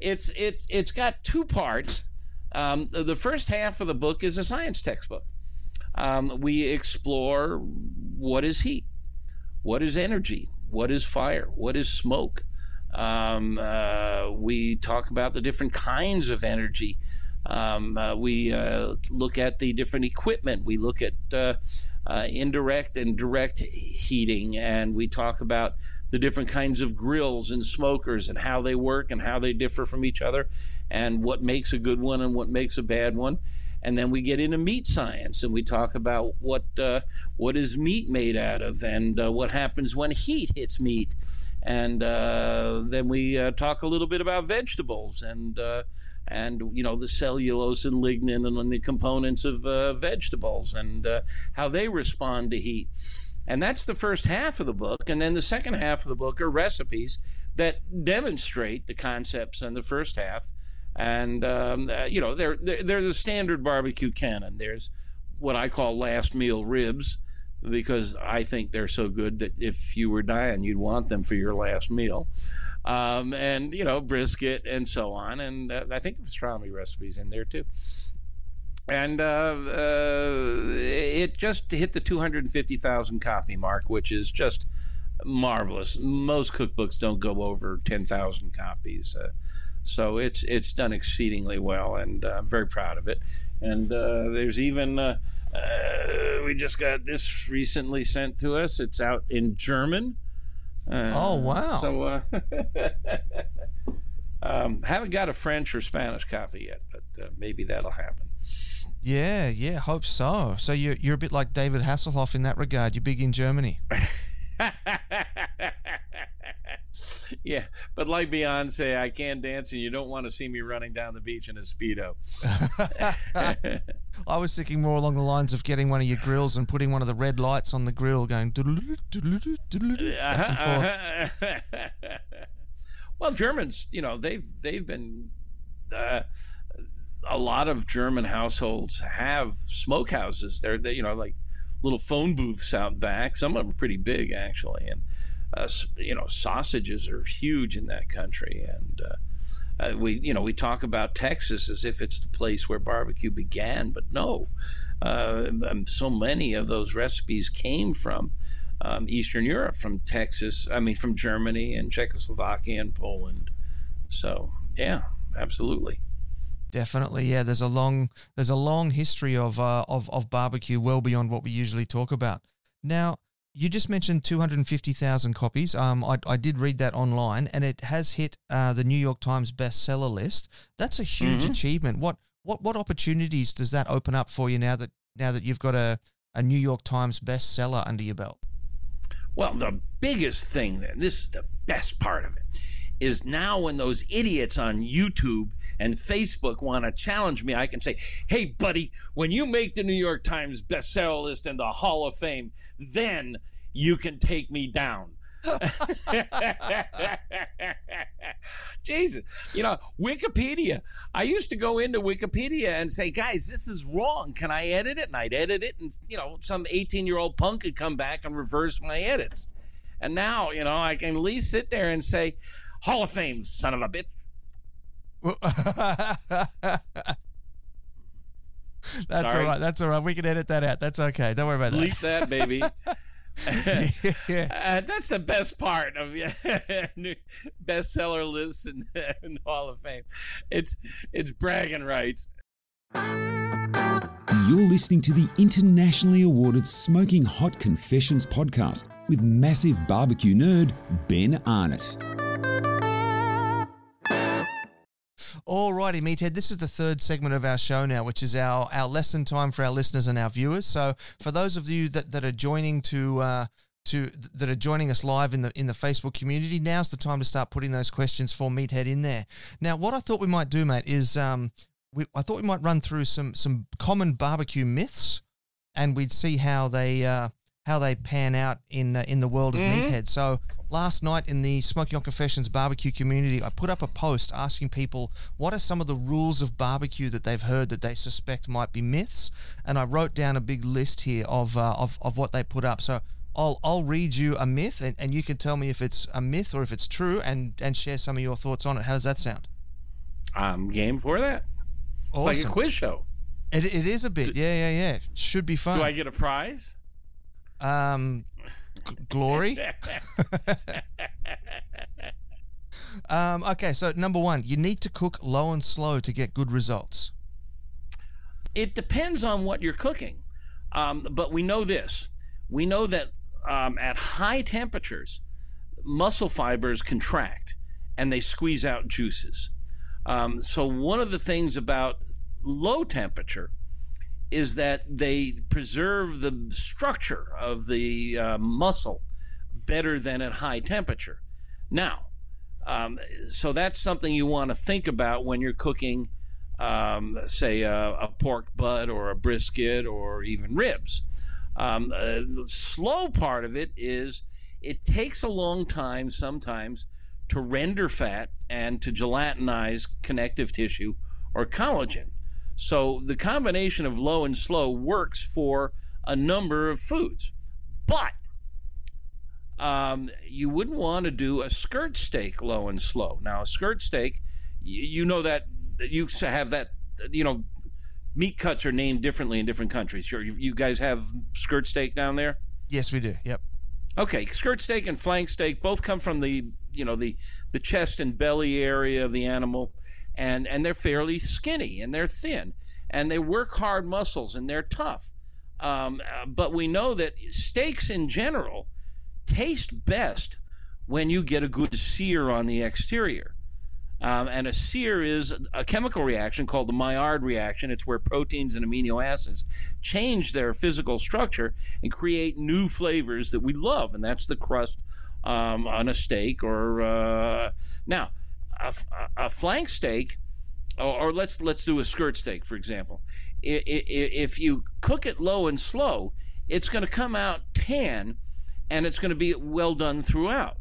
it's it's it's got two parts. Um, the the first half of the book is a science textbook um, we explore what is heat, what is energy, what is fire, what is smoke. Um, uh, we talk about the different kinds of energy. Um, uh, we uh, look at the different equipment. We look at uh, uh, indirect and direct heating, and we talk about the different kinds of grills and smokers and how they work and how they differ from each other, and what makes a good one and what makes a bad one. And then we get into meat science, and we talk about what uh, what is meat made out of, and uh, what happens when heat hits meat. And uh, then we uh, talk a little bit about vegetables and and you know the cellulose and lignin and the components of uh, vegetables and uh, how they respond to heat and that's the first half of the book and then the second half of the book are recipes that demonstrate the concepts in the first half and um, uh, you know they're, they're, they're standard barbecue canon there's what i call last meal ribs because I think they're so good that if you were dying, you'd want them for your last meal. Um, and, you know, brisket and so on. And uh, I think the pastrami recipe's in there too. And uh, uh, it just hit the 250,000 copy mark, which is just marvelous. Most cookbooks don't go over 10,000 copies. So it's it's done exceedingly well, and uh, I'm very proud of it. And uh, there's even uh, we just got this recently sent to us. It's out in German. Uh, oh wow! So uh, um, haven't got a French or Spanish copy yet, but uh, maybe that'll happen. Yeah, yeah, hope so. So you're you're a bit like David Hasselhoff in that regard. You're big in Germany. yeah, but like Beyonce, I can dance, and you don't want to see me running down the beach in a speedo. I was thinking more along the lines of getting one of your grills and putting one of the red lights on the grill, going back and forth. well, Germans, you know, they've they've been. Uh, a lot of German households have smokehouses. They're, they, you know, like little phone booths out back. Some of them are pretty big, actually, and uh, you know, sausages are huge in that country, and uh, uh, we, you know, we talk about Texas as if it's the place where barbecue began, but no. Uh, um, so many of those recipes came from um, Eastern Europe, from Texas. I mean, from Germany and Czechoslovakia and Poland. So, yeah, absolutely. Definitely, yeah. There's a long there's a long history of uh, of of barbecue, well beyond what we usually talk about. Now, you just mentioned 250,000 copies. Um, I, I did read that online, and it has hit uh, the New York Times bestseller list. That's a huge mm-hmm. achievement. What what what opportunities does that open up for you now that now that you've got a, a New York Times bestseller under your belt? Well, the biggest thing, then, this is the best part of it, is now when those idiots on YouTube and Facebook want to challenge me, I can say, hey, buddy, when you make the New York Times bestseller list and the Hall of Fame, then you can take me down. Jesus, you know, Wikipedia. I used to go into Wikipedia and say, guys, this is wrong. Can I edit it? And I'd edit it, and, you know, some 18 year old punk could come back and reverse my edits. And now, you know, I can at least sit there and say, Hall of Fame, son of a bitch. That's Sorry. all right. That's all right. We can edit that out. That's okay. Don't worry about that. Leak that, baby. yeah. uh, that's the best part of yeah, bestseller lists in, in the Hall of Fame. It's it's bragging rights. You're listening to the internationally awarded Smoking Hot Confessions podcast with massive barbecue nerd Ben Arnott. Alrighty, Meathead. This is the third segment of our show now, which is our, our lesson time for our listeners and our viewers. So, for those of you that, that are joining to uh, to that are joining us live in the in the Facebook community, now's the time to start putting those questions for Meathead in there. Now, what I thought we might do, mate, is um, we, I thought we might run through some some common barbecue myths, and we'd see how they uh, how they pan out in uh, in the world of mm-hmm. meathead. So last night in the Smoking Hot Confessions barbecue community, I put up a post asking people what are some of the rules of barbecue that they've heard that they suspect might be myths, and I wrote down a big list here of uh, of, of what they put up. So. I'll, I'll read you a myth and, and you can tell me if it's a myth or if it's true and, and share some of your thoughts on it. How does that sound? I'm game for that. It's like a quiz show. It, it is a bit. Yeah, yeah, yeah. Should be fun. Do I get a prize? Um, g- glory. um, okay, so number one, you need to cook low and slow to get good results. It depends on what you're cooking. Um, but we know this. We know that um, at high temperatures, muscle fibers contract and they squeeze out juices. Um, so, one of the things about low temperature is that they preserve the structure of the uh, muscle better than at high temperature. Now, um, so that's something you want to think about when you're cooking, um, say, a, a, pork butt or a brisket or even ribs. Um, uh, the slow part of it is it takes a long time sometimes to render fat and to gelatinize connective tissue or collagen. So the combination of low and slow works for a number of foods. But um, you wouldn't want to do a skirt steak low and slow. Now, a skirt steak, you, you know that you have that, you know, meat cuts are named differently in different countries. You, you guys have skirt steak down there? Yes, we do. Yep. Okay, skirt steak and flank steak both come from the you know the the chest and belly area of the animal, and and they're fairly skinny and they're thin and they work hard muscles and they're tough. Um, uh, but we know that steaks in general taste best when you get a good sear on the exterior. Um, and a sear is a chemical reaction called the Maillard reaction. It's where proteins and amino acids change their physical structure and create new flavors that we love, and that's the crust um, on a steak. Or uh, now, a, a, flank steak, or, or, let's let's do a skirt steak, for example. If you cook it low and slow, it's going to come out tan, and it's going to be well done throughout.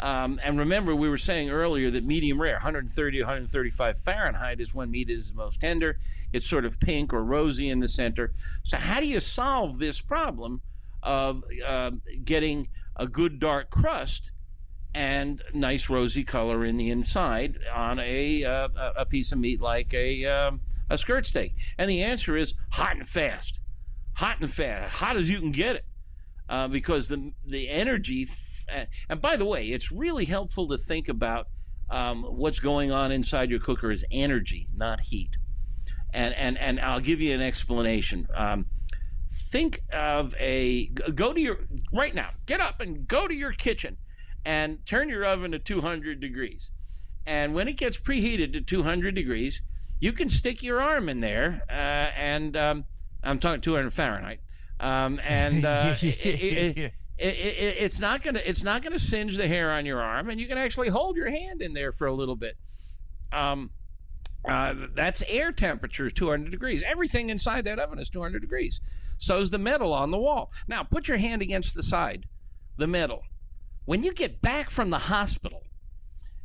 Um, and remember, we were saying earlier that medium rare, 130 135 Fahrenheit, is when meat is most tender. It's sort of pink or rosy in the center. So, how do you solve this problem of uh, getting a good dark crust and nice rosy color in the inside on a uh, a piece of meat like a um, a skirt steak? And the answer is hot and fast, hot and fast, hot as you can get it, uh, because the the energy and by the way, it's really helpful to think about um, what's going on inside your cooker is energy, not heat. And and and I'll give you an explanation. Um, think of a go to your right now. Get up and go to your kitchen, and turn your oven to 200 degrees. And when it gets preheated to 200 degrees, you can stick your arm in there, uh, and um, I'm talking 200 Fahrenheit. Um, and uh, it, it, it, it, it's not gonna it's not gonna singe the hair on your arm, and you can actually hold your hand in there for a little bit. Um, uh, that's air temperature, 200 degrees. Everything inside that oven is 200 degrees. So is the metal on the wall. Now put your hand against the side, the metal. When you get back from the hospital,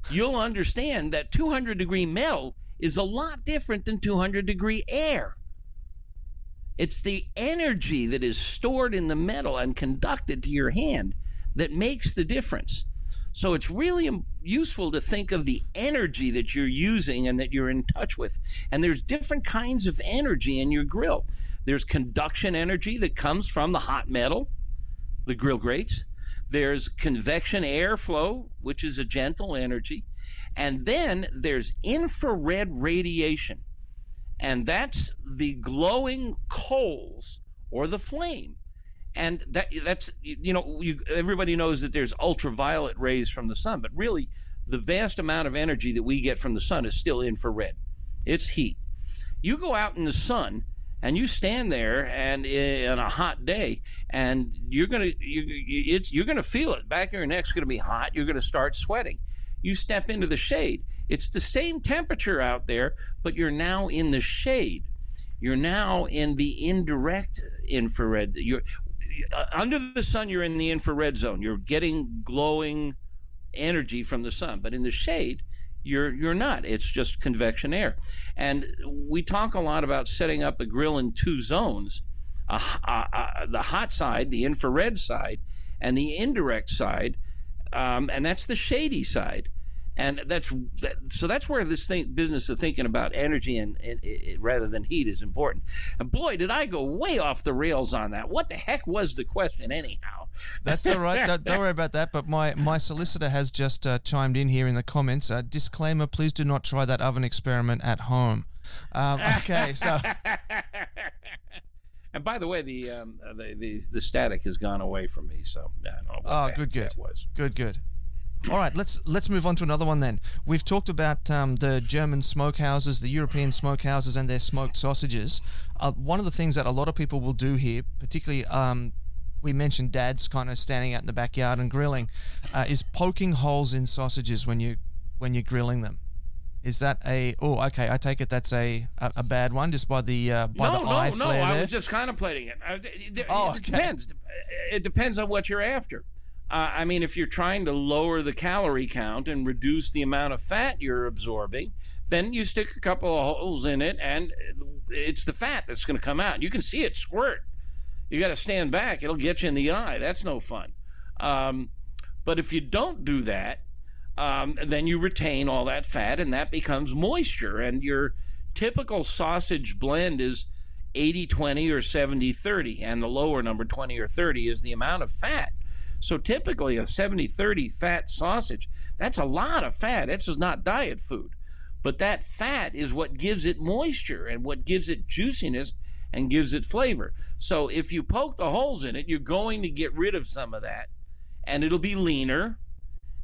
you'll understand that 200 degree metal is a lot different than 200 degree air. It's the energy that is stored in the metal and conducted to your hand that makes the difference. So it's really useful to think of the energy that you're using and that you're in touch with. And there's different kinds of energy in your grill. There's conduction energy that comes from the hot metal, the grill grates. There's convection airflow, which is a gentle energy. And then there's infrared radiation and that's the glowing coals or the flame and that that's you know you, everybody knows that there's ultraviolet rays from the sun but really the vast amount of energy that we get from the sun is still infrared it's heat you go out in the sun and you stand there and in a hot day and you're gonna you, it's you're gonna feel it back of your neck's gonna be hot you're gonna start sweating you step into the shade it's the same temperature out there, but you're now in the shade. You're now in the indirect infrared. You're uh, under the sun. You're in the infrared zone. You're getting glowing energy from the sun, but in the shade, you're you're not. It's just convection air. And we talk a lot about setting up a grill in two zones: uh, uh, the hot side, the infrared side, and the indirect side, um, and that's the shady side. And that's that, so that's where this thing business of thinking about energy and, and it, rather than heat is important. And boy, did I go way off the rails on that. What the heck was the question anyhow? That's all right. don't, don't, worry about that. But my my solicitor has just uh, chimed in here in the comments. Uh, disclaimer: Please do not try that oven experiment at home. Um, okay, so. And by the way, the, um, the, the the static has gone away from me, so I don't know oh, good, good. was. Good, good. All right, let's let's move on to another one then. We've talked about um, the German smokehouses, the European smokehouses, and their smoked sausages. Uh, one of the things that a lot of people will do here, particularly um, we mentioned dads kind of standing out in the backyard and grilling, uh, is poking holes in sausages when you when you're grilling them. Is that a? Oh, okay. I take it that's a a, a bad one, just by the uh, by no, the no, eye no. flare I there. was just contemplating it. Uh, it, Oh, it okay. depends. It depends on what you're after. Uh, I mean, if you're trying to lower the calorie count and reduce the amount of fat you're absorbing, then you stick a couple of holes in it, and it's the fat that's going to come out. You can see it squirt. You got to stand back; it'll get you in the eye. That's no fun. Um, but if you don't do that, um, then you retain all that fat, and that becomes moisture. And your typical sausage blend is 80 20 or 70 30, and the lower number 20 or 30 is the amount of fat. So typically, a 70 30 fat sausage, that's a lot of fat. This is not diet food. But that fat is what gives it moisture and what gives it juiciness and gives it flavor. So if you poke the holes in it, you're going to get rid of some of that, and it'll be leaner,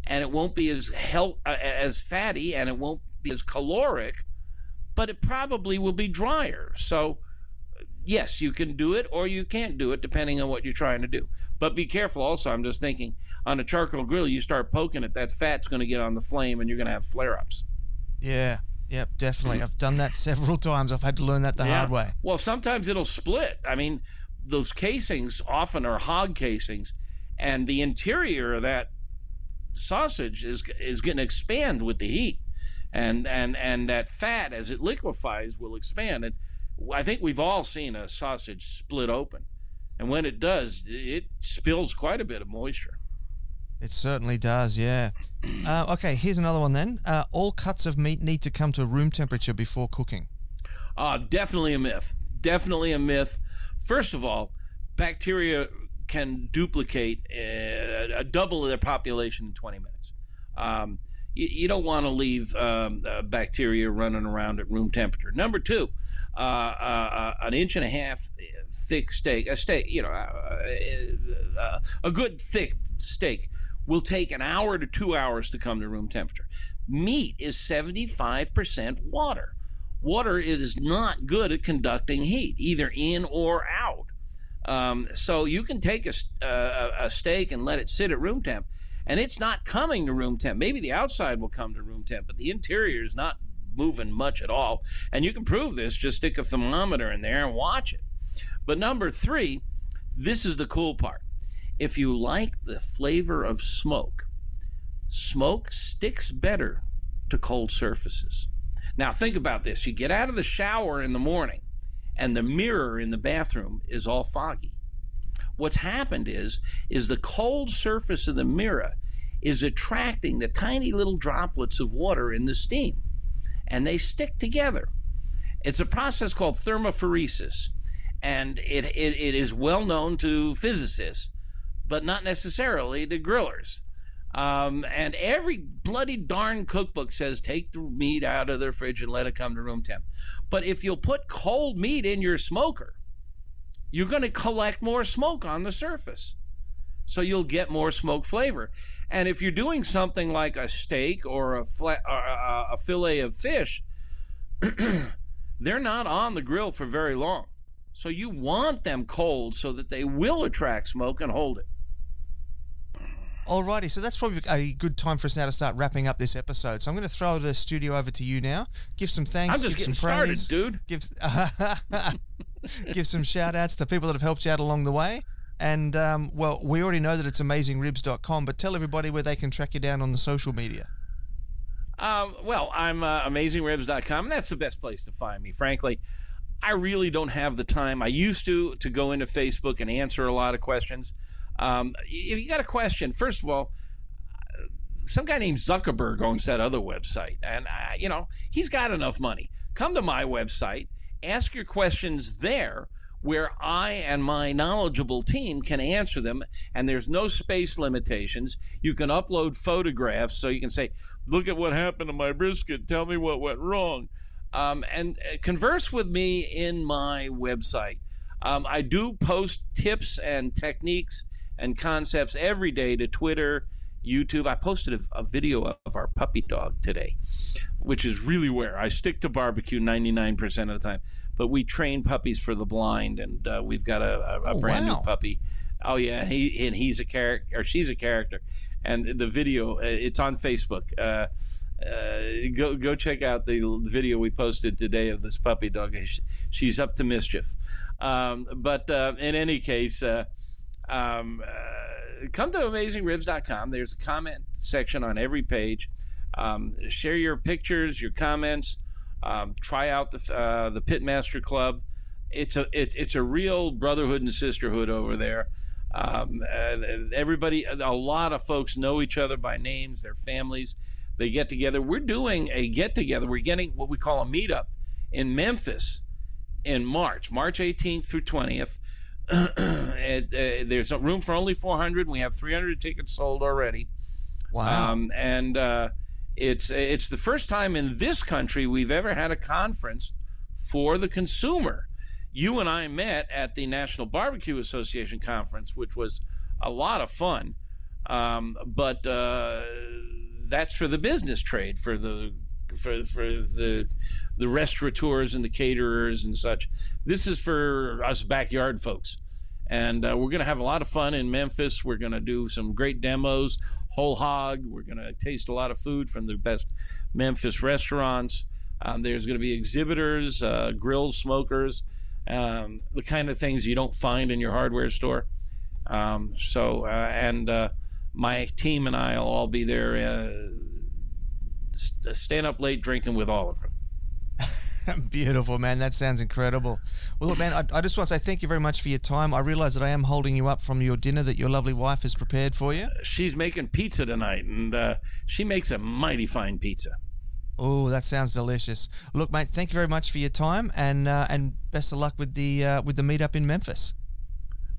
and it won't be as hel- uh, as fatty, and it won't be as caloric, but it probably will be drier. So yes, you can do it or you can't do it depending on what you're trying to do. But be careful also. I'm just thinking on a charcoal grill, you start poking it, that fat's going to get on the flame and you're going to have flare ups. yeah, yep, definitely. I've done that several times. I've had to learn that the hard way. Well, sometimes it'll split. I mean, those casings often are hog casings, and the interior of that sausage is is going to expand with the heat, and and and that fat as it liquefies will expand. And I think we've all seen a sausage split open, and when it does, it spills quite a bit of moisture. It certainly does, yeah. Uh, okay, here's another one then. Uh, all cuts of meat need to come to room temperature before cooking. Uh, definitely a myth. Definitely a myth. First of all, bacteria can duplicate uh, a double of their population in 20 minutes. Um, you, you don't want to leave um, uh, bacteria running around at room temperature. Number two, uh, uh, uh, an inch and a half thick steak, a steak, you know, uh, uh, a good thick steak will take an hour to two hours to come to room temperature. Meat is 75% water. Water is not good at conducting heat, either in or out. Um, so you can take a, uh, a steak and let it sit at room temp, and it's not coming to room temp. Maybe the outside will come to room temp, but the interior is not moving much at all. And you can prove this. Just stick a thermometer in there and watch it. But number three, this is the cool part. If you like the flavor of smoke, smoke sticks better to cold surfaces. Now, think about this. You get out of the shower in the morning, and the mirror in the bathroom is all foggy. What's happened is, is the cold surface of the mirror is attracting the tiny little droplets of water in the steam, and they stick together. It's a process called thermophoresis, and it, it, it is well known to physicists, but not necessarily to grillers. Um, and every bloody darn cookbook says take the meat out of the fridge and let it come to room temp. But if you'll put cold meat in your smoker, you're going to collect more smoke on the surface. So you'll get more smoke flavor. And if you're doing something like a steak or a, flat, or a, a fillet of fish, they're not on the grill for very long. So you want them cold so that they will attract smoke and hold it. Alrighty, so that's probably a good time for us now to start wrapping up this episode. So I'm going to throw the studio over to you now. Give some thanks. I'm just give getting some started, praise, dude. Give, give some shout outs to people that have helped you out along the way. And, um, well, we already know that it's amazingribs.com, but tell everybody where they can track you down on the social media. Um, well, I'm uh, amazingribs.com, and that's the best place to find me, frankly. I really don't have the time. I used to to go into Facebook and answer a lot of questions. Um, if you got a question, first of all, some guy named Zuckerberg owns that other website, and uh, you know he's got enough money. Come to my website, ask your questions there, where I and my knowledgeable team can answer them, and there's no space limitations. You can upload photographs, so you can say, "Look at what happened to my brisket. Tell me what went wrong," um, and uh, converse with me in my website. Um, I do post tips and techniques and concepts every day to Twitter, YouTube. I posted a, a, video of our puppy dog today, which is really where I stick to barbecue 99% of the time. But we train puppies for the blind, and uh, we've got a, a, a oh, brand wow. new puppy. Oh yeah, he and he's a character, or she's a character. And the video, uh, it's on Facebook. Uh, uh, go go check out the video we posted today of this puppy dog. She's up to mischief. Um, but uh, in any case, uh, um, uh, come to AmazingRibs.com. There's a comment section on every page. Um, share your pictures, your comments. Um, try out the uh, the Pitmaster Club. It's a it's it's a real brotherhood and sisterhood over there. Um, everybody, a lot of folks know each other by names, their families. They get together. We're doing a get together. We're getting what we call a meetup in Memphis in March, March 18th through 20th. it, uh, there's room for only 400. We have 300 tickets sold already. Wow! Um, and uh, it's it's the first time in this country we've ever had a conference for the consumer. You and I met at the National Barbecue Association conference, which was a lot of fun. Um, but uh, that's for the business trade, for the for for the the restaurateurs and the caterers and such. This is for us backyard folks. And uh, we're going to have a lot of fun in Memphis. We're going to do some great demos, whole hog. We're going to taste a lot of food from the best Memphis restaurants. Um, there's going to be exhibitors, uh, grills, smokers, um, the kind of things you don't find in your hardware store. Um, so, uh, and uh, my team and I will all be there, uh, staying up late drinking with all of them. Beautiful, man. That sounds incredible. Well, look, man, I, I, just want to say thank you very much for your time. I realize that I am holding you up from your dinner that your lovely wife has prepared for you. She's making pizza tonight, and uh, she makes a mighty fine pizza. Oh, that sounds delicious. Look, mate, thank you very much for your time, and uh, and best of luck with the uh, with the meetup in Memphis.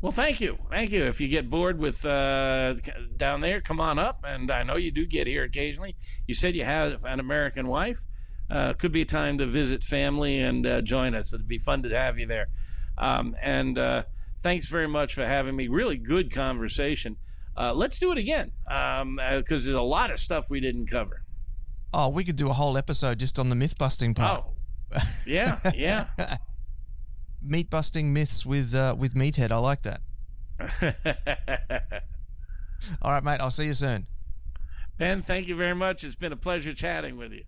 Well, thank you, thank you. If you get bored with uh, down there, come on up, and I know you do get here occasionally. You said you have an American wife uh, could be a time to visit family and uh, join us. It'd be fun to have you there. Um, and uh, thanks very much for having me. Really good conversation. Uh, let's do it again because um, uh, there's a lot of stuff we didn't cover. Oh, we could do a whole episode just on the myth busting part. Oh, yeah, yeah. Meat busting myths with uh, with Meathead. I like that. All right, mate. I'll see you soon. Ben, thank you very much. It's been a pleasure chatting with you.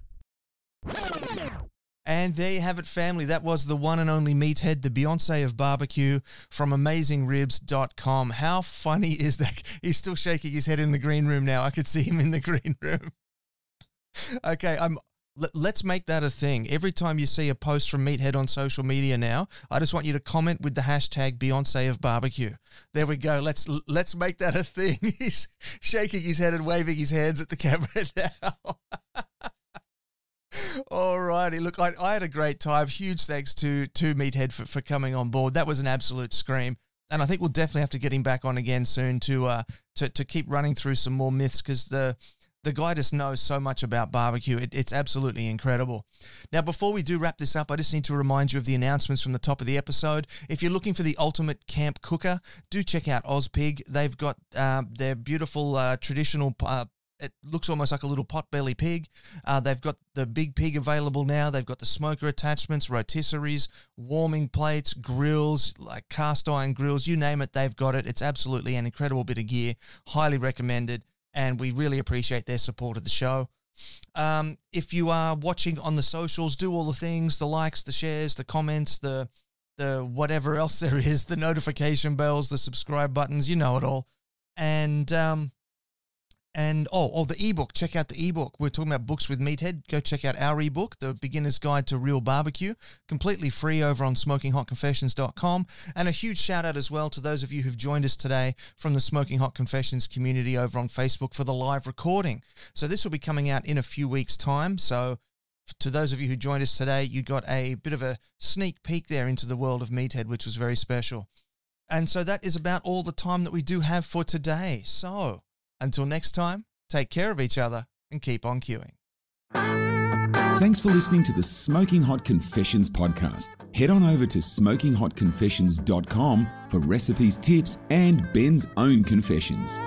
And there you have it, family. That was the one and only meathead, the Beyonce of barbecue from AmazingRibs.com. How funny is that? He's still shaking his head in the green room now. I could see him in the green room. okay, I'm. Let's make that a thing. Every time you see a post from Meathead on social media now, I just want you to comment with the hashtag Beyonce of barbecue. There we go. Let's let's make that a thing. He's shaking his head and waving his hands at the camera now. Alrighty, look, I, I, had a great time. Huge thanks to to Meathead for, for coming on board. That was an absolute scream, and I think we'll definitely have to get him back on again soon to uh to, to keep running through some more myths because the the guy just knows so much about barbecue. It, it's absolutely incredible. Now, before we do wrap this up, I just need to remind you of the announcements from the top of the episode. If you're looking for the ultimate camp cooker, do check out Ozpig. They've got uh, their beautiful uh, traditional uh, it looks almost like a little potbelly pig. Uh, they've got the big pig available now. They've got the smoker attachments, rotisseries, warming plates, grills, like cast iron grills, you name it, they've got it. It's absolutely an incredible bit of gear. Highly recommended. And we really appreciate their support of the show. Um, if you are watching on the socials, do all the things the likes, the shares, the comments, the the whatever else there is, the notification bells, the subscribe buttons, you know it all. And um, And oh, oh, the ebook. Check out the ebook. We're talking about books with Meathead. Go check out our ebook, The Beginner's Guide to Real Barbecue, completely free over on smokinghotconfessions.com. And a huge shout out as well to those of you who've joined us today from the Smoking Hot Confessions community over on Facebook for the live recording. So this will be coming out in a few weeks' time. So to those of you who joined us today, you got a bit of a sneak peek there into the world of Meathead, which was very special. And so that is about all the time that we do have for today. So until next time, take care of each other and keep on queuing. Thanks for listening to the Smoking Hot Confessions podcast. Head on over to smokinghotconfessions.com for recipes, tips, and Ben's own confessions.